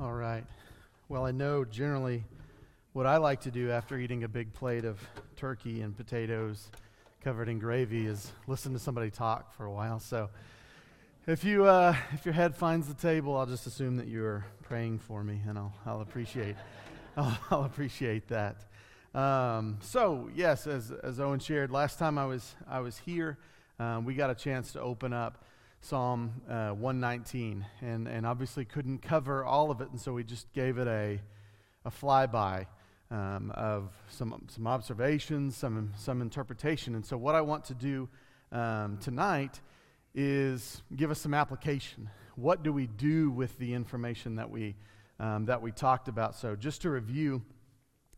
All right. Well, I know generally what I like to do after eating a big plate of turkey and potatoes covered in gravy is listen to somebody talk for a while. So if, you, uh, if your head finds the table, I'll just assume that you're praying for me, and I'll, I'll, appreciate, I'll, I'll appreciate that. Um, so, yes, as, as Owen shared, last time I was, I was here, um, we got a chance to open up Psalm uh, 119, and, and obviously couldn't cover all of it, and so we just gave it a, a flyby um, of some, some observations, some, some interpretation. And so, what I want to do um, tonight is give us some application. What do we do with the information that we, um, that we talked about? So, just to review,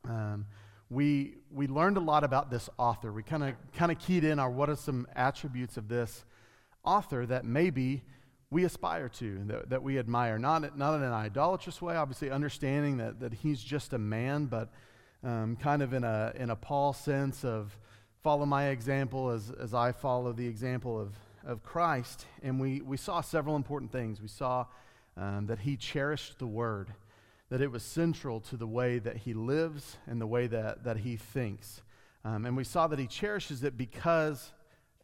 um, we, we learned a lot about this author. We kind of keyed in our what are some attributes of this author that maybe we aspire to, that, that we admire. Not, not in an idolatrous way, obviously, understanding that, that he's just a man, but um, kind of in a, in a Paul sense of follow my example as, as I follow the example of, of Christ. And we, we saw several important things. We saw um, that he cherished the word, that it was central to the way that he lives and the way that, that he thinks. Um, and we saw that he cherishes it because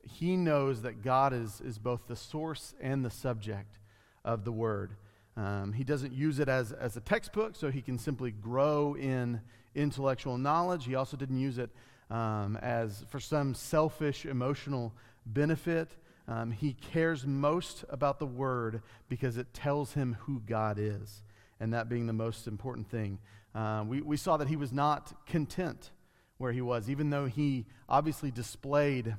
he knows that God is, is both the source and the subject of the word. Um, he doesn't use it as, as a textbook, so he can simply grow in intellectual knowledge. He also didn't use it um, as for some selfish emotional benefit. Um, he cares most about the word because it tells him who God is, and that being the most important thing. Uh, we, we saw that he was not content where he was, even though he obviously displayed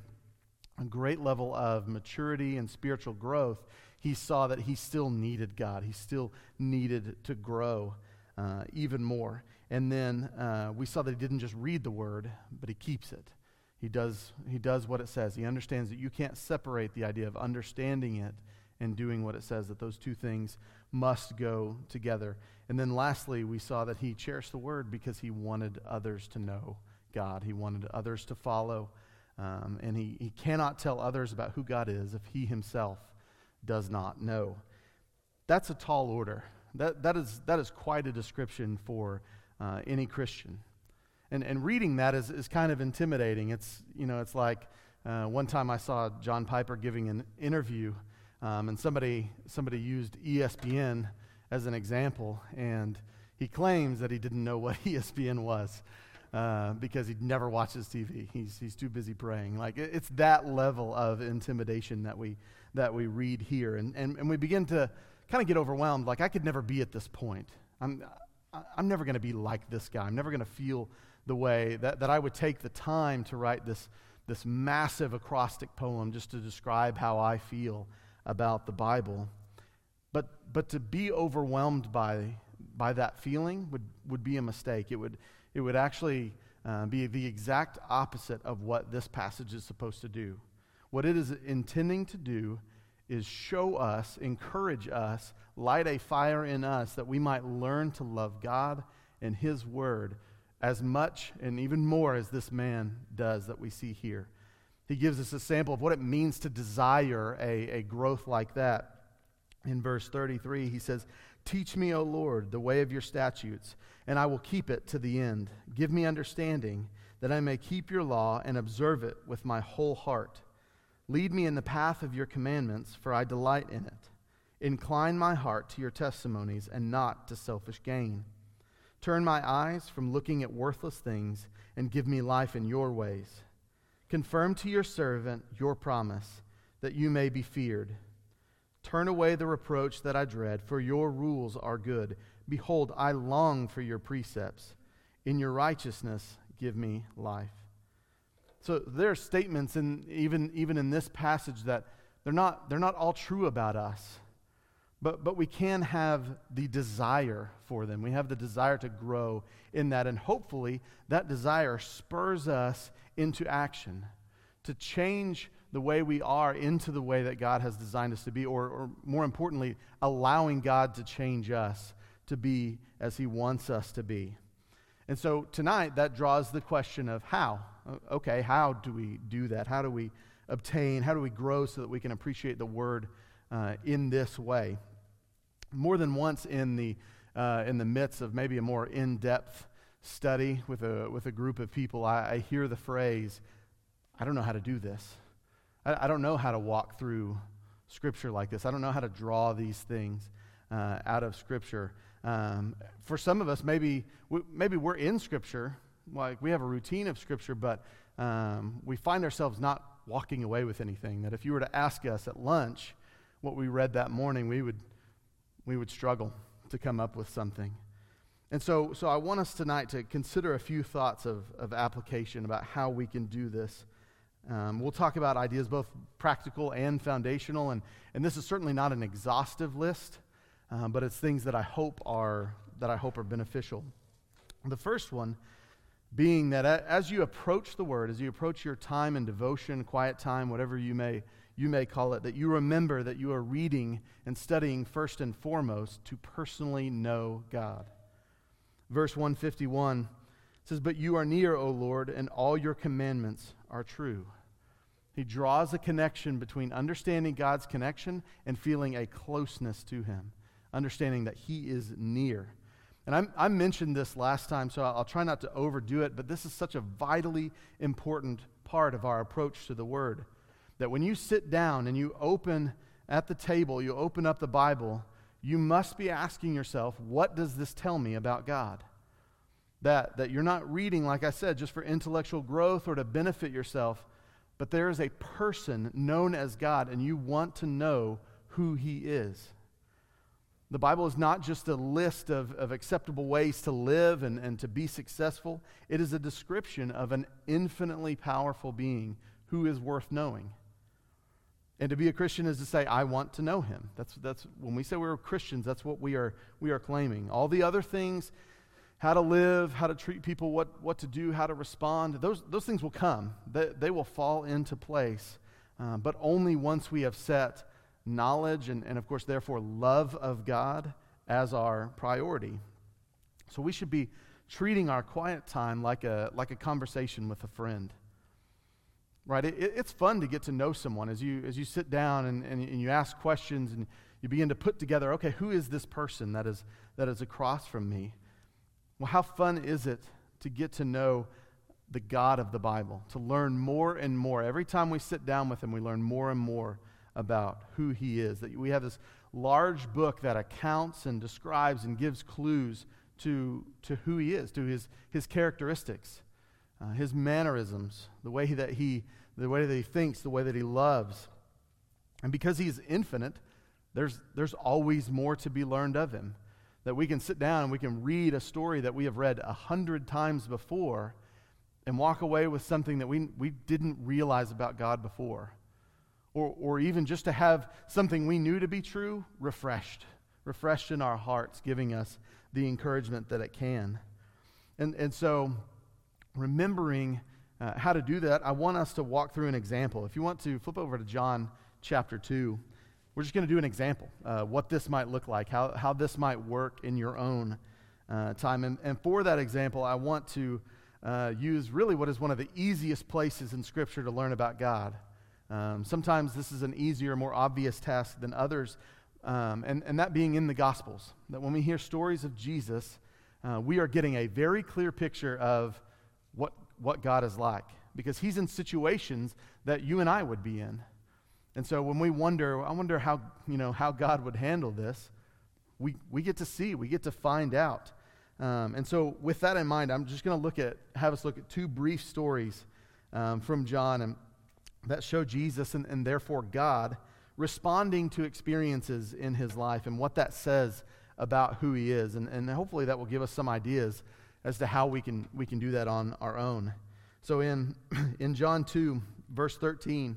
a great level of maturity and spiritual growth, he saw that he still needed God. He still needed to grow uh, even more. And then uh, we saw that he didn't just read the word, but he keeps it. He does, he does what it says. He understands that you can't separate the idea of understanding it and doing what it says, that those two things must go together. And then lastly, we saw that he cherished the word because he wanted others to know God, he wanted others to follow um, and he, he cannot tell others about who God is if he himself does not know. That's a tall order. That, that, is, that is quite a description for uh, any Christian. And, and reading that is, is kind of intimidating. It's, you know, it's like uh, one time I saw John Piper giving an interview, um, and somebody, somebody used ESPN as an example, and he claims that he didn't know what ESPN was. Uh, because he never watches TV. He's, he's too busy praying. Like it, it's that level of intimidation that we, that we read here. And, and, and we begin to kind of get overwhelmed. Like, I could never be at this point. I'm, I'm never going to be like this guy. I'm never going to feel the way that, that I would take the time to write this, this massive acrostic poem just to describe how I feel about the Bible. But, but to be overwhelmed by, by that feeling would, would be a mistake. It would, it would actually uh, be the exact opposite of what this passage is supposed to do. What it is intending to do is show us, encourage us, light a fire in us that we might learn to love God and His Word as much and even more as this man does that we see here. He gives us a sample of what it means to desire a, a growth like that. In verse 33, he says, Teach me, O Lord, the way of your statutes, and I will keep it to the end. Give me understanding, that I may keep your law and observe it with my whole heart. Lead me in the path of your commandments, for I delight in it. Incline my heart to your testimonies and not to selfish gain. Turn my eyes from looking at worthless things and give me life in your ways. Confirm to your servant your promise, that you may be feared. Turn away the reproach that I dread, for your rules are good. Behold, I long for your precepts. In your righteousness, give me life. So there are statements in, even, even in this passage that they're not, they're not all true about us, but, but we can have the desire for them. We have the desire to grow in that, and hopefully that desire spurs us into action to change the way we are into the way that God has designed us to be, or, or more importantly, allowing God to change us to be as He wants us to be. And so tonight, that draws the question of how. Okay, how do we do that? How do we obtain, how do we grow so that we can appreciate the Word uh, in this way? More than once in the uh, in the midst of maybe a more in depth study with a, with a group of people, I, I, hear the phrase, I don't know how to do this. I, I, don't know how to walk through Scripture like this. I don't know how to draw these things uh, out of Scripture. Um, for some of us, maybe, we, maybe we're in Scripture, like we have a routine of Scripture, but um, we find ourselves not walking away with anything. That if you were to ask us at lunch what we read that morning, we would, we would struggle to come up with something. And so, so I want us tonight to consider a few thoughts of, of application about how we can do this. Um, we'll talk about ideas both practical and foundational, and, and this is certainly not an exhaustive list, uh, but it's things that I hope are that I hope are beneficial. The first one being that as you approach the Word, as you approach your time and devotion, quiet time, whatever you may you may call it, that you remember that you are reading and studying first and foremost to personally know God. Verse 151 says, But you are near, O Lord, and all your commandments are true. He draws a connection between understanding God's connection and feeling a closeness to Him, understanding that He is near. And I'm, i mentioned this last time, so I'll try not to overdo it, but this is such a vitally important part of our approach to the Word. That when you sit down and you open at the table, you open up the Bible, you must be asking yourself, what does this tell me about God? That, that you're not reading, like I said, just for intellectual growth or to benefit yourself, but there is a person known as God, and you want to know who he is. The Bible is not just a list of, of acceptable ways to live and, and to be successful, it is a description of an infinitely powerful being who is worth knowing. And to be a Christian is to say, I want to know him. That's, that's when we say we're Christians, that's what we are, we are claiming. All the other things how to live, how to treat people, what, what to do, how to respond, those, those things will come. They, they will fall into place, uh, but only once we have set knowledge and, and, of course, therefore, love of God as our priority. So we should be treating our quiet time like a, like a conversation with a friend. Right? It, it's fun to get to know someone as you, as you sit down and, and, and you ask questions and you begin to put together okay, who is this person that is, that is across from me? Well, how fun is it to get to know the God of the Bible, to learn more and more? Every time we sit down with Him, we learn more and more about who He is. That we have this large book that accounts and describes and gives clues to, to who He is, to His, his characteristics, uh, His mannerisms, the way that he, the way that He thinks, the way that He loves. And because He's infinite, there's, there's always more to be learned of Him that we can sit down and we can read a story that we have read a hundred times before and walk away with something that we, we didn't realize about God before. Or, or even just to have something we knew to be true refreshed, refreshed in our hearts, giving us the encouragement that it can. And, and so, remembering uh, how to do that, I want us to walk through an example. If you want to flip over to John chapter 2. We're just going to do an example, uh, what this might look like, how, how this might work in your own uh, time. And, and for that example, I want to uh, use really what is one of the easiest places in Scripture to learn about God. Um, sometimes this is an easier, more obvious task than others, um, and, and that being in the Gospels. That when we hear stories of Jesus, uh, we are getting a very clear picture of what, what God is like because he's in situations that you and I would be in. And so when we wonder, I wonder how, you know, how God would handle this, we, we get to see, we get to find out. Um, and so with that in mind, I'm just going to look at, have us look at two brief stories um, from John and that show Jesus and, and therefore God responding to experiences in his life and what that says about who he is. And, and hopefully that will give us some ideas as to how we can, we can do that on our own. So in, in John 2, verse 13,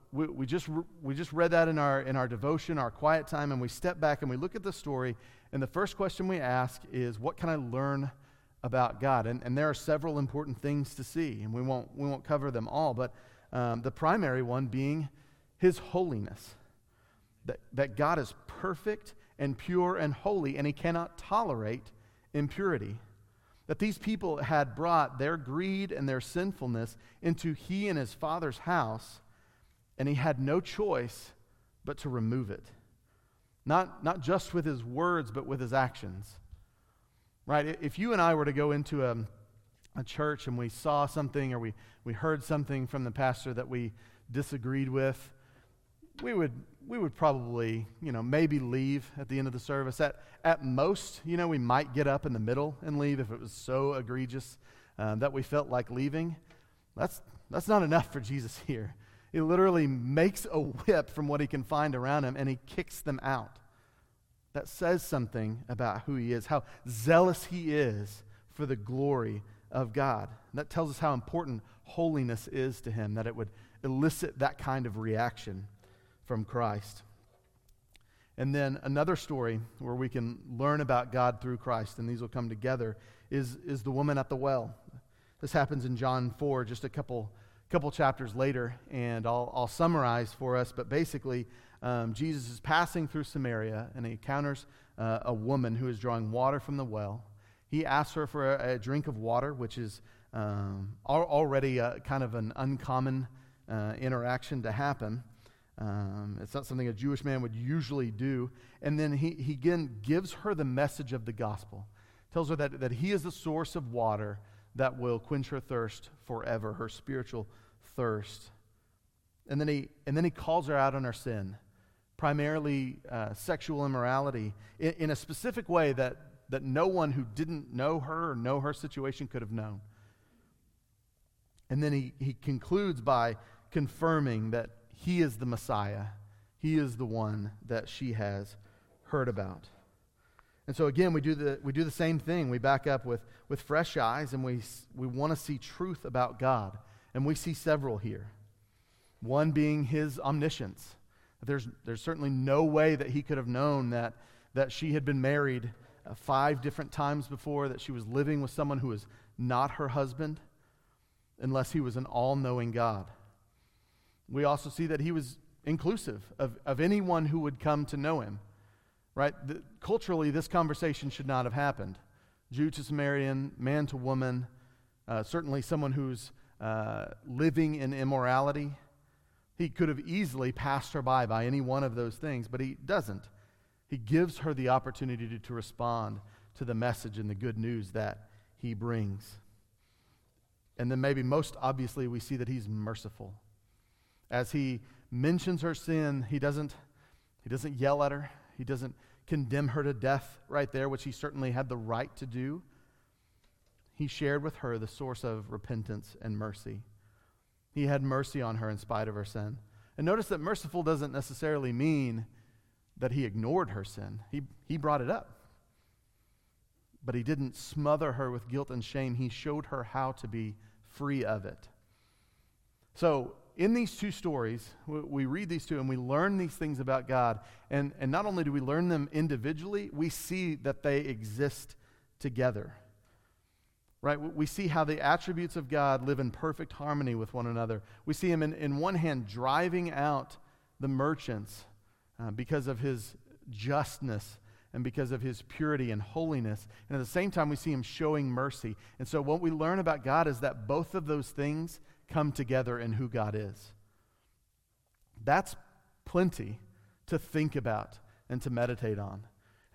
we, we, just, we just read that in our, in our devotion, our quiet time, and we step back and we look at the story. And the first question we ask is, What can I learn about God? And, and there are several important things to see, and we won't, we won't cover them all, but um, the primary one being His holiness. That, that God is perfect and pure and holy, and He cannot tolerate impurity. That these people had brought their greed and their sinfulness into He and His Father's house, and He had no choice but to remove it. Not, not just with His words, but with His actions. Right? If you and I were to go into a, a church and we saw something or we, we heard something from the pastor that we disagreed with, we would, we would probably, you know, maybe leave at the end of the service. At, at most, you know, we might get up in the middle and leave if it was so egregious uh, that we felt like leaving. That's, that's not enough for Jesus here. He literally makes a whip from what he can find around him and he kicks them out. That says something about who he is, how zealous he is for the glory of God. That tells us how important holiness is to him, that it would elicit that kind of reaction from Christ. And then another story where we can learn about God through Christ, and these will come together, is, is the woman at the well. This happens in John 4, just a couple, couple chapters later, and I'll, I'll summarize for us. But basically, um, Jesus is passing through Samaria, and he encounters uh, a woman who is drawing water from the well. He asks her for a, a drink of water, which is um, already a, kind of an uncommon uh, interaction to happen. Um, it's not something a Jewish man would usually do. And then he, he again gives her the message of the gospel, tells her that, that he is the source of water that will quench her thirst forever, her spiritual thirst. And then he, and then he calls her out on her sin, primarily uh, sexual immorality, in, in a specific way that, that no one who didn't know her or know her situation could have known. And then he, he concludes by confirming that he is the Messiah. He is the one that she has heard about. And so again, we do the, we do the same thing. We back up with, with fresh eyes and we, we want to see truth about God. And we see several here. One being his omniscience. There's, there's certainly no way that he could have known that, that she had been married uh, five different times before, that she was living with someone who was not her husband, unless he was an all knowing God. We also see that he was inclusive of, of anyone who would come to know him. Right? The, culturally, this conversation should not have happened. Jew to Samaritan, man to woman, uh, certainly someone who's uh, living in immorality. He could have easily passed her by by any one of those things, but he doesn't. He gives her the opportunity to, to respond to the message and the good news that he brings. And then, maybe most obviously, we see that he's merciful. As he mentions her sin, he doesn't, he doesn't yell at her, he doesn't condemn her to death right there, which he certainly had the right to do. He shared with her the source of repentance and mercy. He had mercy on her in spite of her sin. And notice that merciful doesn't necessarily mean that he ignored her sin, he, he brought it up. But he didn't smother her with guilt and shame. He showed her how to be free of it. So, in these two stories, we read these two and we learn these things about God. And, and not only do we learn them individually, we see that they exist together. Right? We see how the attributes of God live in perfect harmony with one another. We see him, in, in one hand, driving out the merchants uh, because of his justness and because of his purity and holiness. And at the same time, we see him showing mercy. And so, what we learn about God is that both of those things come together in who God is. That's plenty to think about and to meditate on.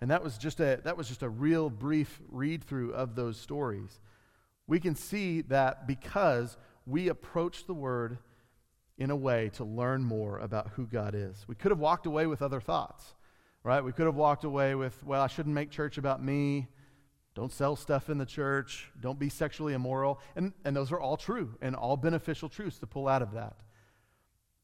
And that was just a, that was just a real brief read through of those stories. We can see that because we approach the Word in a way to learn more about who God is. We could have walked away with other thoughts, right? We could have walked away with, well, I shouldn't make church about me. Don't sell stuff in the church. Don't be sexually immoral. And, and those are all true and all beneficial truths to pull out of that.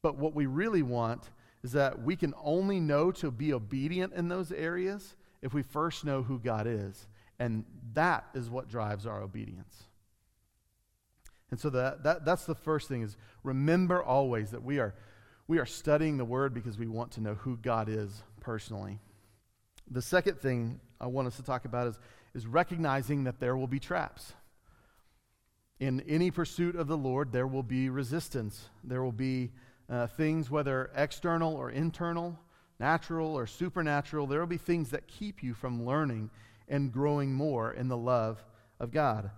But what we really want is that we can only know to be obedient in those areas if we first know who God is. And that is what drives our obedience. And so that, that, that's the first thing is remember always that we are, We are studying the Word because we want to know who God is personally. The second thing I want us to talk about is, is recognizing that there will be traps. In any pursuit of the Lord, there will be resistance. There will be uh, things, whether external or internal, natural or supernatural, there will be things that keep you from learning and growing more in the love of God.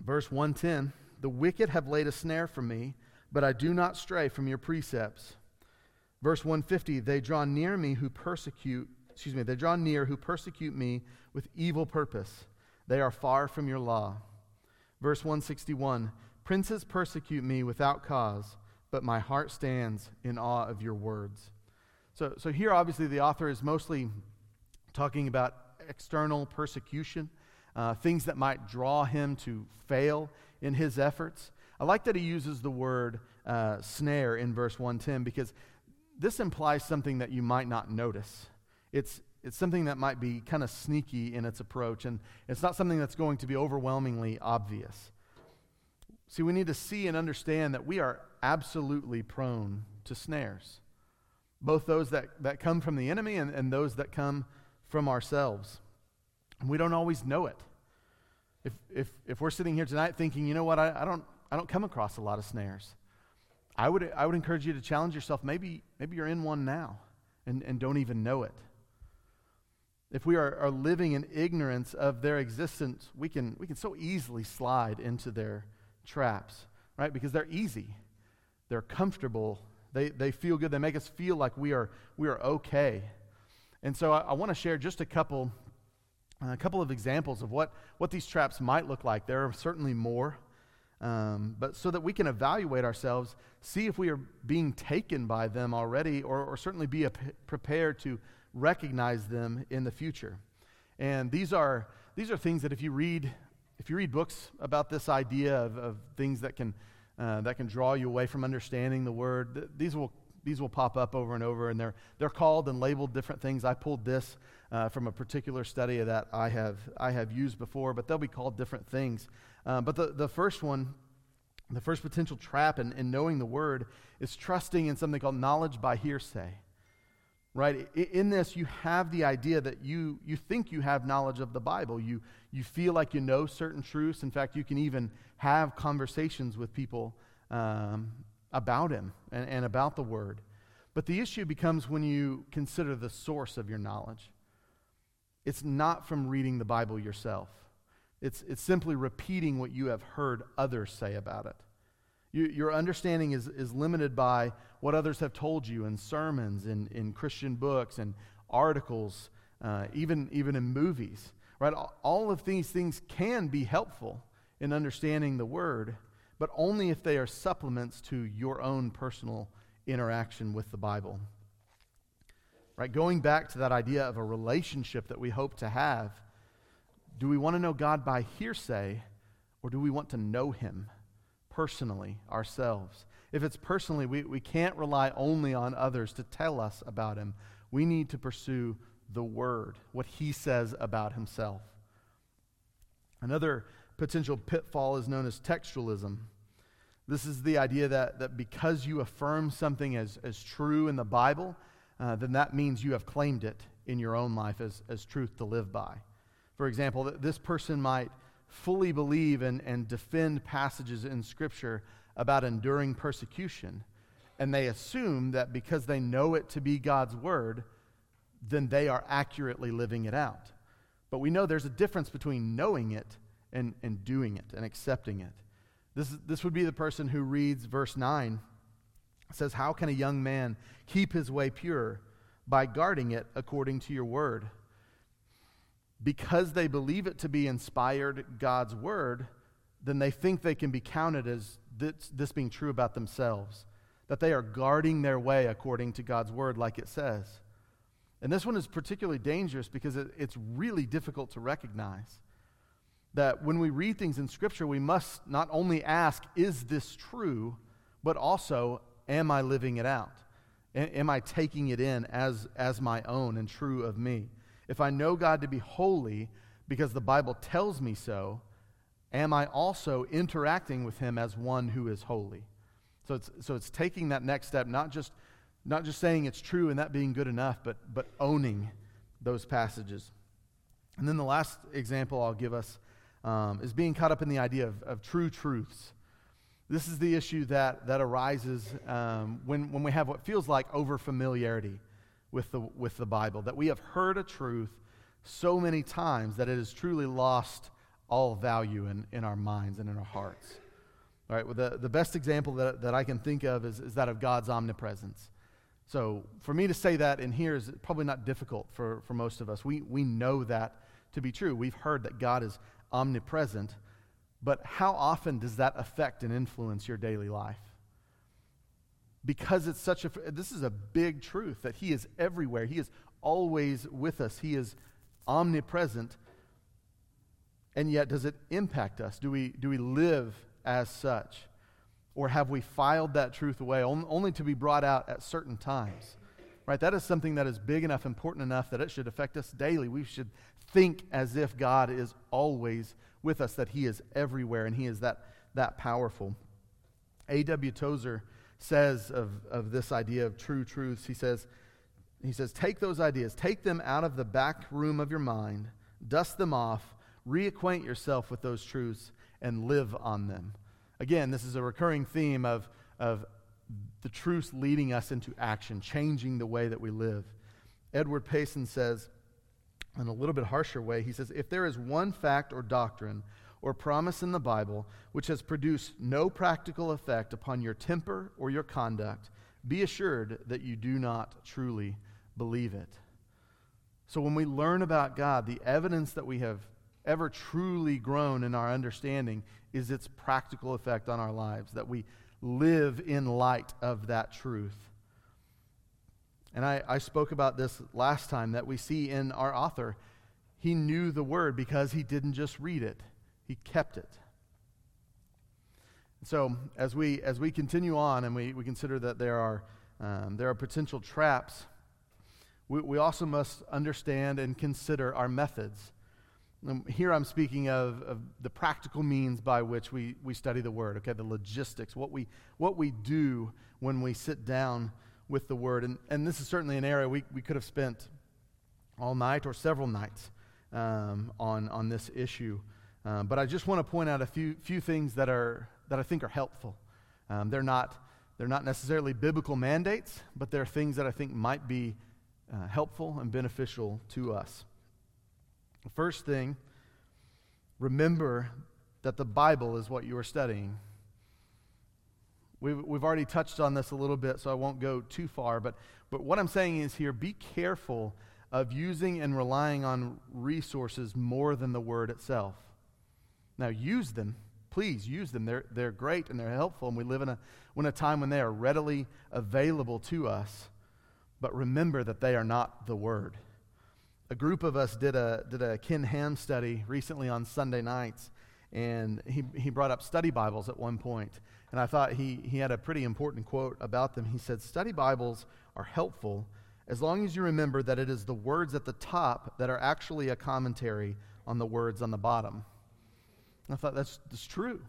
Verse 110 The wicked have laid a snare for me, but I do not stray from your precepts. Verse 150 They draw near me who persecute, excuse me, they draw near who persecute me with evil purpose. They are far from your law. Verse 161 Princes persecute me without cause, but my heart stands in awe of your words. So, so here, obviously, the author is mostly talking about external persecution, uh, things that might draw him to fail in his efforts. I like that he uses the word uh, snare in verse 110 because this implies something that you might not notice. It's, it's something that might be kind of sneaky in its approach, and it's not something that's going to be overwhelmingly obvious. See, we need to see and understand that we are absolutely prone to snares both those that, that come from the enemy and, and those that come from ourselves. And we don't always know it. If, if, if we're sitting here tonight thinking, you know what, I, I, don't, I don't come across a lot of snares, I would, I would encourage you to challenge yourself. Maybe, maybe you're in one now and, and don't even know it. If we are, are living in ignorance of their existence, we can, we can so easily slide into their traps, right? Because they're easy, they're comfortable, they, they feel good. They make us feel like we are, we are okay. And so I, I want to share just a couple, a couple of examples of what, what these traps might look like. There are certainly more, um, but so that we can evaluate ourselves, see if we are being taken by them already, or, or certainly be prepared to recognize them in the future. And these are, these are things that if you read, if you read books about this idea of, of things that can uh, that can draw you away from understanding the word. These will, these will pop up over and over, and they're, they're called and labeled different things. I pulled this uh, from a particular study that I have, I have used before, but they'll be called different things. Uh, but the, the first one, the first potential trap in, in knowing the word is trusting in something called knowledge by hearsay right? In this you have the idea that you you think you have knowledge of the bible. You you feel like you know certain truths. In fact you can even have conversations with people um, about him and, and about the word. But the issue becomes when you consider the source of your knowledge. It's not from reading the bible yourself. It's, it's simply repeating what you have heard others say about it. You, your understanding is, is limited by what others have told you in sermons, in, in Christian books, and articles, uh, even, even in movies. Right? All of these things can be helpful in understanding the Word, but only if they are supplements to your own personal interaction with the Bible. Right? Going back to that idea of a relationship that we hope to have, do we want to know God by hearsay, or do we want to know Him? personally ourselves. If it's personally, we, we can't rely only on others to tell us about him. We need to pursue the word, what he says about himself. Another potential pitfall is known as textualism. This is the idea that, that because you affirm something as, as true in the Bible, uh, then that means you have claimed it in your own life as, as truth to live by. For example, this person might fully believe and, and defend passages in Scripture about enduring persecution. And they assume that because they know it to be God's word, then they are accurately living it out. But we know there's a difference between knowing it and, and doing it and accepting it. This, this would be the person who reads verse 9. It says, How can a young man keep his way pure? By guarding it according to your word because they believe it to be inspired God's word, then they think they can be counted as this, this, being true about themselves, that they are guarding their way according to God's word, like it says. And this one is particularly dangerous because it, it's really difficult to recognize. That when we read things in Scripture, we must not only ask, is this true, but also, am I living it out? Am I taking it in as, as my own and true of me? If I know God to be holy because the Bible tells me so, am I also interacting with him as one who is holy? So it's, so it's taking that next step, not just, not just saying it's true and that being good enough, but, but owning those passages. And then the last example I'll give us um, is being caught up in the idea of, of true truths. This is the issue that, that arises um, when, when we have what feels like overfamiliarity with the, with the Bible, that we have heard a truth so many times that it has truly lost all value in, in our minds and in our hearts. All right, well, the, the best example that, that I can think of is, is that of God's omnipresence. So, for me to say that in here is probably not difficult for, for most of us. We, we know that to be true. We've heard that God is omnipresent, but how often does that affect and influence your daily life? Because it's such a, this is a big truth that He is everywhere. He is always with us. He is omnipresent. And yet, does it impact us? Do we, do we live as such? Or have we filed that truth away only to be brought out at certain times? Right? That is something that is big enough, important enough that it should affect us daily. We should think as if God is always with us, that He is everywhere and He is that, that powerful. A.W. Tozer says of, of this idea of true truths, he says, he says, take those ideas, take them out of the back room of your mind, dust them off, reacquaint yourself with those truths, and live on them. Again, this is a recurring theme of, of the truths leading us into action, changing the way that we live. Edward Payson says, in a little bit harsher way, he says, If there is one fact or doctrine or promise in the Bible which has produced no practical effect upon your temper or your conduct, be assured that you do not truly believe it. So when we learn about God, the evidence that we have ever truly grown in our understanding is its practical effect on our lives, that we live in light of that truth. And I, I spoke about this last time that we see in our author. He knew the word because he didn't just read it, he kept it. So as we as we continue on and we, we consider that there are um, there are potential traps, we, we also must understand and consider our methods. Um, here I'm speaking of, of the practical means by which we, we study the Word, okay, the logistics, what we, what we do when we sit down with the Word. And, and this is certainly an area we, we could have spent all night or several nights um, on, on this issue. Um, but I just want to point out a few, few things that, are, that I think are helpful. Um, they're, not, they're not necessarily biblical mandates, but they're things that I think might be uh, helpful and beneficial to us. First thing, remember that the Bible is what you are studying. We've, we've already touched on this a little bit, so I won't go too far. But, but what I'm saying is here be careful of using and relying on resources more than the Word itself. Now, use them. Please use them. They're, they're great and they're helpful, and we live in a, in a time when they are readily available to us. But remember that they are not the Word. A group of us did a, did a Ken Ham study recently on Sunday nights, and he, he brought up study Bibles at one. And I thought he, he had a pretty important quote about them. He said, Study Bibles are helpful as long as you remember that it is the words at the top that are actually a commentary on the words on the bottom. I thought that's, that's true.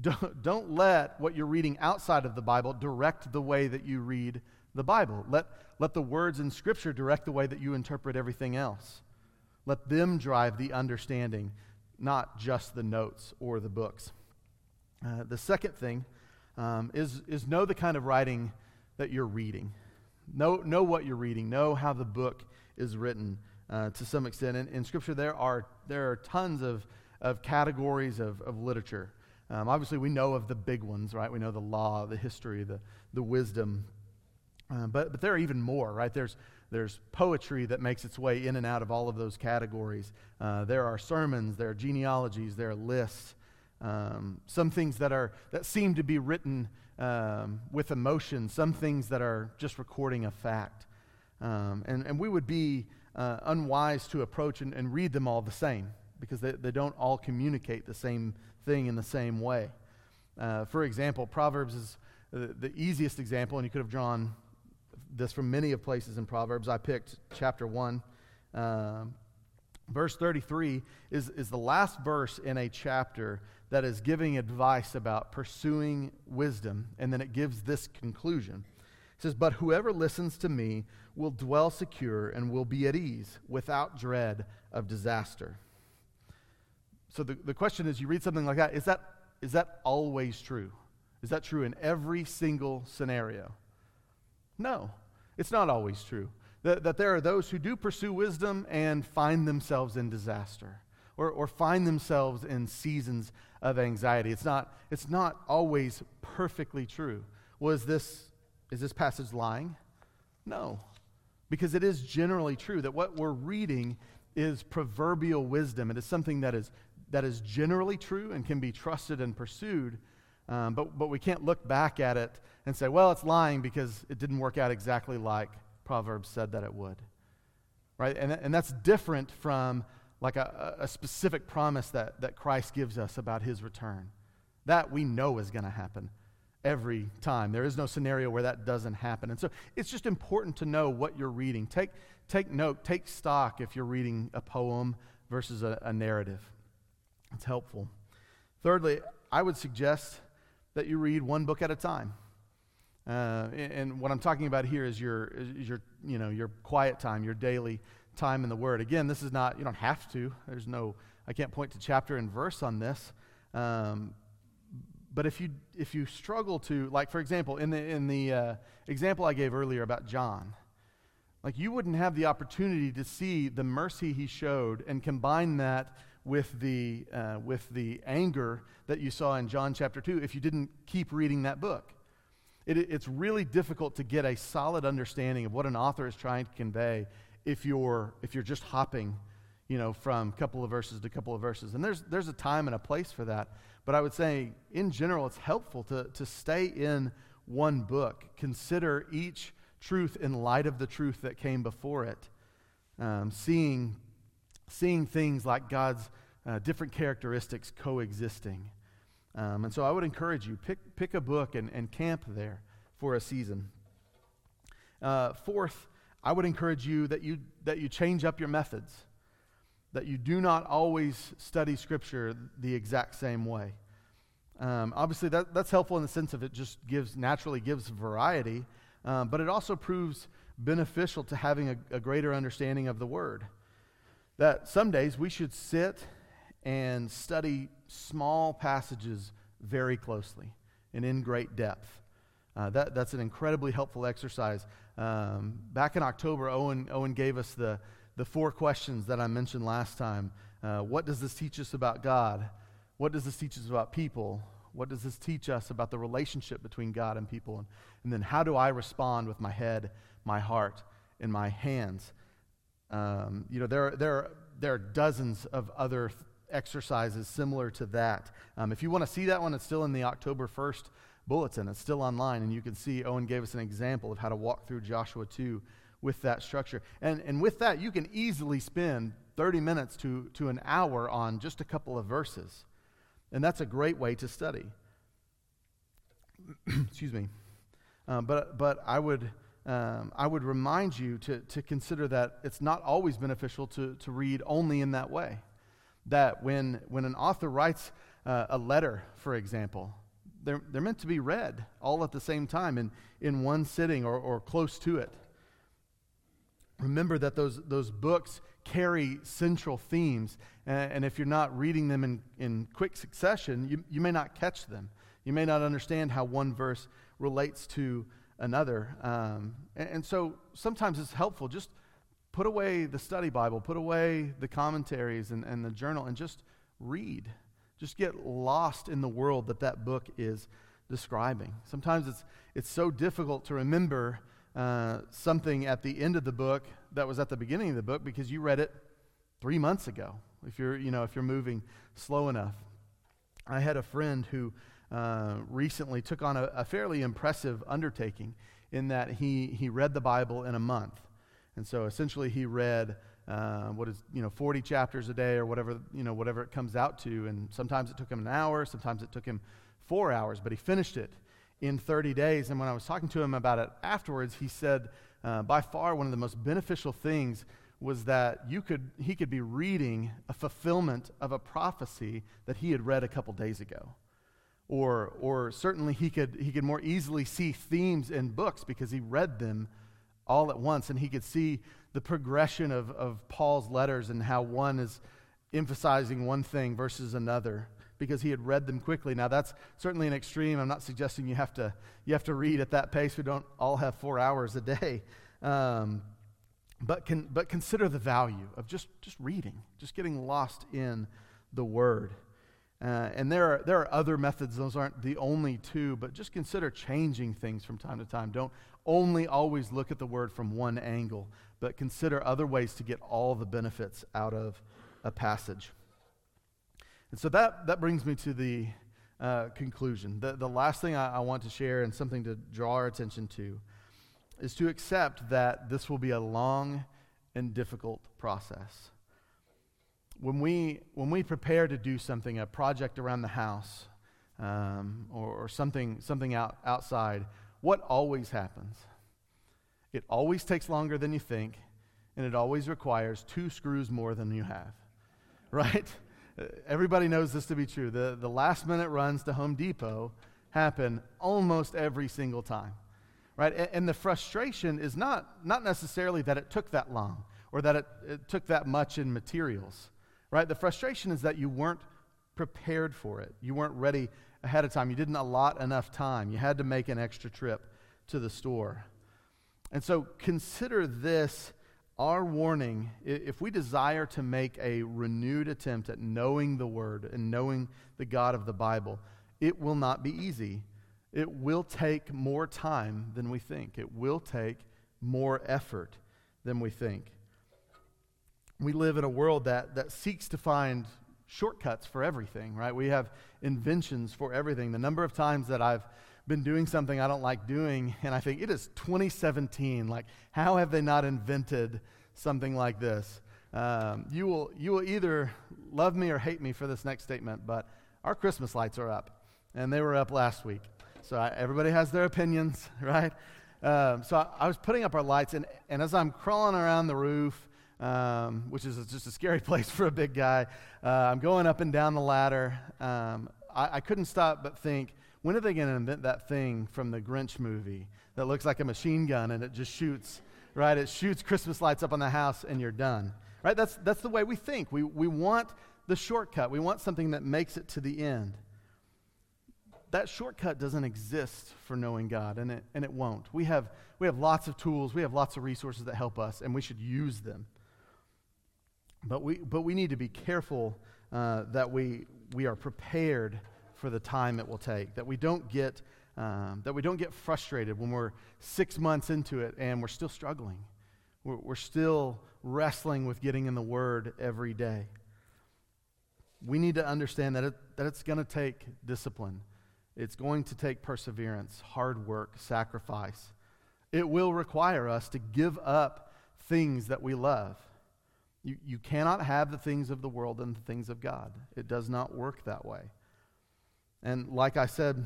Don't, don't let what you're reading outside of the Bible direct the way that you read the Bible. Let, let the words in Scripture direct the way that you interpret everything else. Let them drive the understanding, not just the notes or the books. Uh, the second thing um, is, is know the kind of writing that you're reading. Know, know what you're reading. Know how the book is written uh, to some extent. In, in, Scripture, there are, there are tons of, of categories of, of literature. Um, obviously, we know of the big ones, right? We know the law, the history, the, the wisdom. Uh, but, but there are even more, right? There's, there's poetry that makes its way in and out of all of those categories. Uh, there are sermons, there are genealogies, there are lists. Um, some things that are that seem to be written um, with emotion, some things that are just recording a fact. Um, and, and we would be uh, unwise to approach and, and, read them all the same because they, they don't all communicate the same thing in the same way. Uh, for example, Proverbs is the, the, easiest example, and you could have drawn this from many of places in Proverbs. I picked chapter 1. Um, Verse 33 is, is the last verse in a chapter that is giving advice about pursuing wisdom, and then it gives this conclusion. It says, But whoever listens to me will dwell secure and will be at ease without dread of disaster. So the, the question is you read something like that is, that, is that always true? Is that true in every single scenario? No, it's not always true that, that there are those who do pursue wisdom and find themselves in disaster or, or find themselves in seasons of anxiety. It's not, it's not always perfectly true. Was this, is this passage lying? No, because it is generally true that what we're reading is proverbial wisdom. It is something that is, that is generally true and can be trusted and pursued, um, but, but we can't look back at it and say, well, it's lying because it didn't work out exactly like Proverbs said that it would. Right? And, and that's different from like a, a specific promise that, that Christ gives us about his return. That we know is going to happen every time. There is no scenario where that doesn't happen. And so it's just important to know what you're reading. Take, take note, take stock if you're reading a poem versus a, a narrative. It's helpful. Thirdly, I would suggest that you read one book at a time. Uh, and what I'm talking about here is your, is your, you know, your quiet time, your daily time in the Word. Again, this is not, you don't have to. There's no, I can't point to chapter and verse on this. Um, but if you, if you struggle to, like, for example, in the, in the uh, example I gave earlier about John, like, you wouldn't have the opportunity to see the mercy he showed and combine that with the, uh, with the anger that you saw in John chapter 2 if you didn't keep reading that book. It, it's really difficult to get a solid understanding of what an author is trying to convey if you're, if you're just hopping you know, from a couple of verses to a couple of verses. And there's, there's a time and a place for that. But I would say, in general, it's helpful to, to stay in one book. Consider each truth in light of the truth that came before it. Um, seeing, seeing things like God's uh, different characteristics coexisting. Um, and so I would encourage you, pick, pick a book and, and camp there for a season. Uh, fourth, I would encourage you that, you that you change up your methods, that you do not always study Scripture the exact same way. Um, obviously, that, that's helpful in the sense of it just gives naturally gives variety, um, but it also proves beneficial to having a, a greater understanding of the Word. That some days we should sit and study small passages very closely and in great depth. Uh, that, that's an incredibly helpful exercise. Um, back in October, Owen, Owen gave us the, the four questions that I mentioned last time. Uh, what does this teach us about God? What does this teach us about people? What does this teach us about the relationship between God and people? And, and then how do I respond with my head, my heart, and my hands? Um, you know, there, there, there are dozens of other exercises similar to that. Um, if you want to see that one, it's still in the October 1st bulletin. It's still online, and you can see Owen gave us an example of how to walk through Joshua 2 with that structure. And, and with that, you can easily spend 30 minutes to, to an hour on just a couple of verses. And that's a great way to study. Excuse me. Um, but, but I would. Um, I would remind you to, to consider that it's not always beneficial to, to read only in that way that when, when an author writes uh, a letter, for example, they're, they're meant to be read all at the same time in, in one sitting or, or close to it. Remember that those, those books carry central themes, and, and if you're not reading them in, in quick succession, you, you may not catch them. You may not understand how one verse relates to another. Um, and, and so sometimes it's helpful just put away the study Bible, put away the commentaries and, and the journal, and just read. Just get lost in the world that that book is describing. Sometimes it's, it's so difficult to remember uh, something at the end of the book that was at the beginning of the book because you read it three months ago, if you're, you know, if you're moving slow enough. I had a friend who uh, recently took on a, a fairly impressive undertaking in that he, he read the Bible in a month. And so essentially he read uh, what is, you know, 40 chapters a day or whatever, you know, whatever it comes out to. And sometimes it took him an hour, sometimes it took him four hours, but he finished it in 30 days. And when I was talking to him about it afterwards, he said, uh, by far one of the most beneficial things was that you could, he could be reading a fulfillment of a prophecy that he had read a couple days ago. Or, or certainly he could, he could more easily see themes in books because he read them all at once and he could see the progression of, of Paul's letters and how one is emphasizing one thing versus another because he had read them quickly. Now that's certainly an extreme. I'm not suggesting you have to, you have to read at that pace. We don't all have four hours a day. Um, but, can, but consider the value of just, just reading, just getting lost in the Word. Uh, and there are, there are other methods, those aren't the only two, but just consider changing things from time to time. Don't only always look at the Word from one angle, but consider other ways to get all the benefits out of a passage. And so that, that brings me to the uh, conclusion. The, the last thing I, I want to share and something to draw our attention to is to accept that this will be a long and difficult process. When we, when we prepare to do something, a project around the house, um, or, or, something, something out, outside, what always happens? It always takes longer than you think, and it always requires two screws more than you have, right? Everybody knows this to be true. The, the last minute runs to Home Depot happen almost every single time right? And, and, the frustration is not, not necessarily that it took that long or that it, it took that much in materials, right? The frustration is that you weren't prepared for it. You weren't ready ahead of time. You didn't allot enough time. You had to make an extra trip to the store. And so consider this our warning if we desire to make a renewed attempt at knowing the Word and knowing the God of the Bible, it will not be easy. It will take more time than we think, it will take more effort than we think. We live in a world that, that seeks to find shortcuts for everything, right? We have inventions for everything. The number of times that I've been doing something I don't like doing, and I think it is 2017. Like, how have they not invented something like this? Um, you, will, you will either love me or hate me for this next statement, but our Christmas lights are up, and they were up last week. So I, everybody has their opinions, right? Um, so I, I, was putting up our lights, and, and as I'm crawling around the roof, um, which is just a scary place for a big guy, uh, I'm going up and down the ladder. Um, I, I couldn't stop but think, when are they going to invent that thing from the Grinch movie that looks like a machine gun and it just shoots, right? It shoots Christmas lights up on the house and you're done, right? That's, that's the way we think. We, we want the shortcut, we want something that makes it to the end that shortcut doesn't exist for knowing God, and it, and it won't. We have, we have lots of tools, we have lots of resources that help us, and we should use them. But we, but we need to be careful uh, that we, we are prepared for the time it will take, that we don't get, um, that we don't get frustrated when we're six months into it and we're still struggling. We're, we're still wrestling with getting in the Word every day. We need to understand that, it, that it's going to take discipline it's going to take perseverance, hard work, sacrifice. It will require us to give up things that we love. You, you cannot have the things of the world and the things of God. It does not work that way. And like I said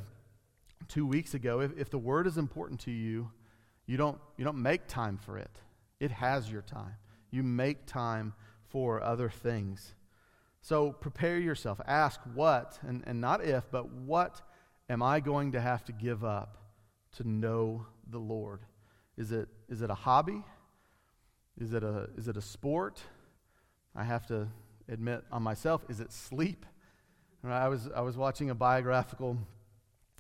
two weeks ago, if, if the word is important to you, you don't, you don't make time for it. It has your time. You make time for other things. So prepare yourself. Ask what, and, and not if, but what am I going to have to give up to know the Lord? Is it, is it a hobby? Is it a, is it a sport? I have to admit on myself, is it sleep? I was, I was watching a biographical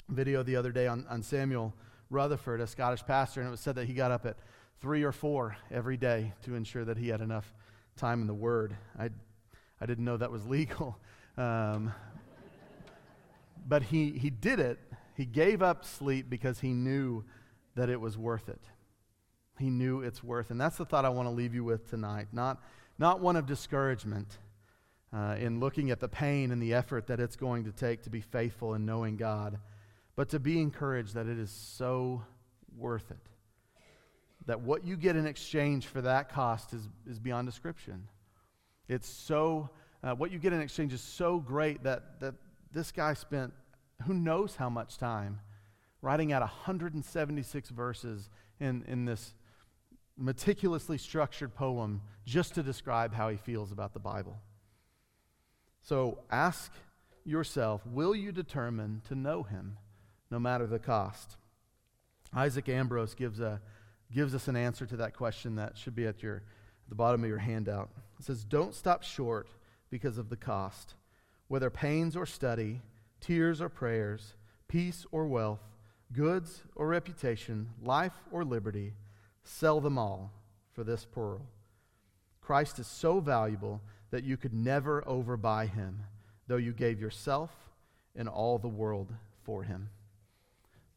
video the other day on, on Samuel Rutherford, a Scottish pastor, and it was said that he got up at three or four every day to ensure that he had enough time in the Word. I, I didn't know that was legal. Um, but he, he did it. He gave up sleep because he knew that it was worth it. He knew it's worth. And that's the thought I want to leave you with tonight. Not, not one of discouragement uh, in looking at the pain and the effort that it's going to take to be faithful in knowing God, but to be encouraged that it is so worth it. That what you get in exchange for that cost is, is beyond description. It's so, uh, what you get in exchange is so great that, that this guy spent who knows how much time writing out 176 verses in, in this meticulously structured poem just to describe how he feels about the Bible. So ask yourself will you determine to know him no matter the cost? Isaac Ambrose gives, a, gives us an answer to that question that should be at, your, at the bottom of your handout. It says, Don't stop short because of the cost, whether pains or study, tears or prayers, peace or wealth, goods or reputation, life or liberty, sell them all for this pearl. Christ is so valuable that you could never overbuy him, though you gave yourself and all the world for him.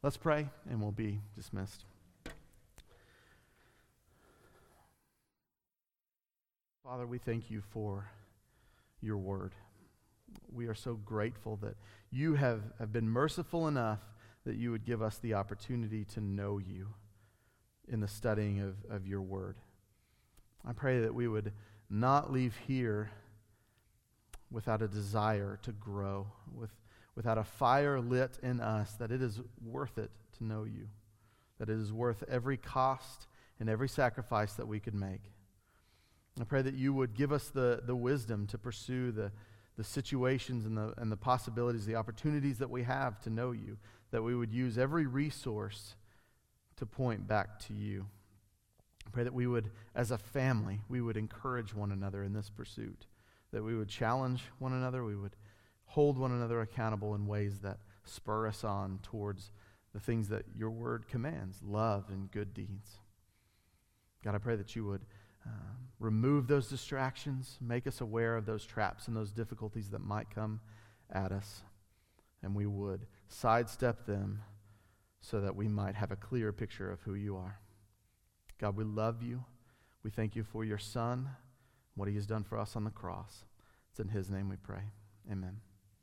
Let's pray and we'll be dismissed. Father, we thank you for your word. We are so grateful that you have, have been merciful enough that you would give us the opportunity to know you in the studying of, of your word. I pray that we would not leave here without a desire to grow, with, without a fire lit in us, that it is worth it to know you, that it is worth every cost and every sacrifice that we could make. I pray that you would give us the, the wisdom to pursue the, the situations and the, and the possibilities, the opportunities that we have to know you, that we would use every resource to point back to you. I pray that we would, as a family, we would encourage one another in this pursuit, that we would challenge one another, we would hold one another accountable in ways that spur us on towards the things that your word commands love and good deeds. God, I pray that you would uh, remove those distractions, make us aware of those traps and those difficulties that might come at us, and we would sidestep them so that we might have a clear picture of who you are. God, we love you. We thank you for your Son, what he has done for us on the cross. It's in his name we pray. Amen.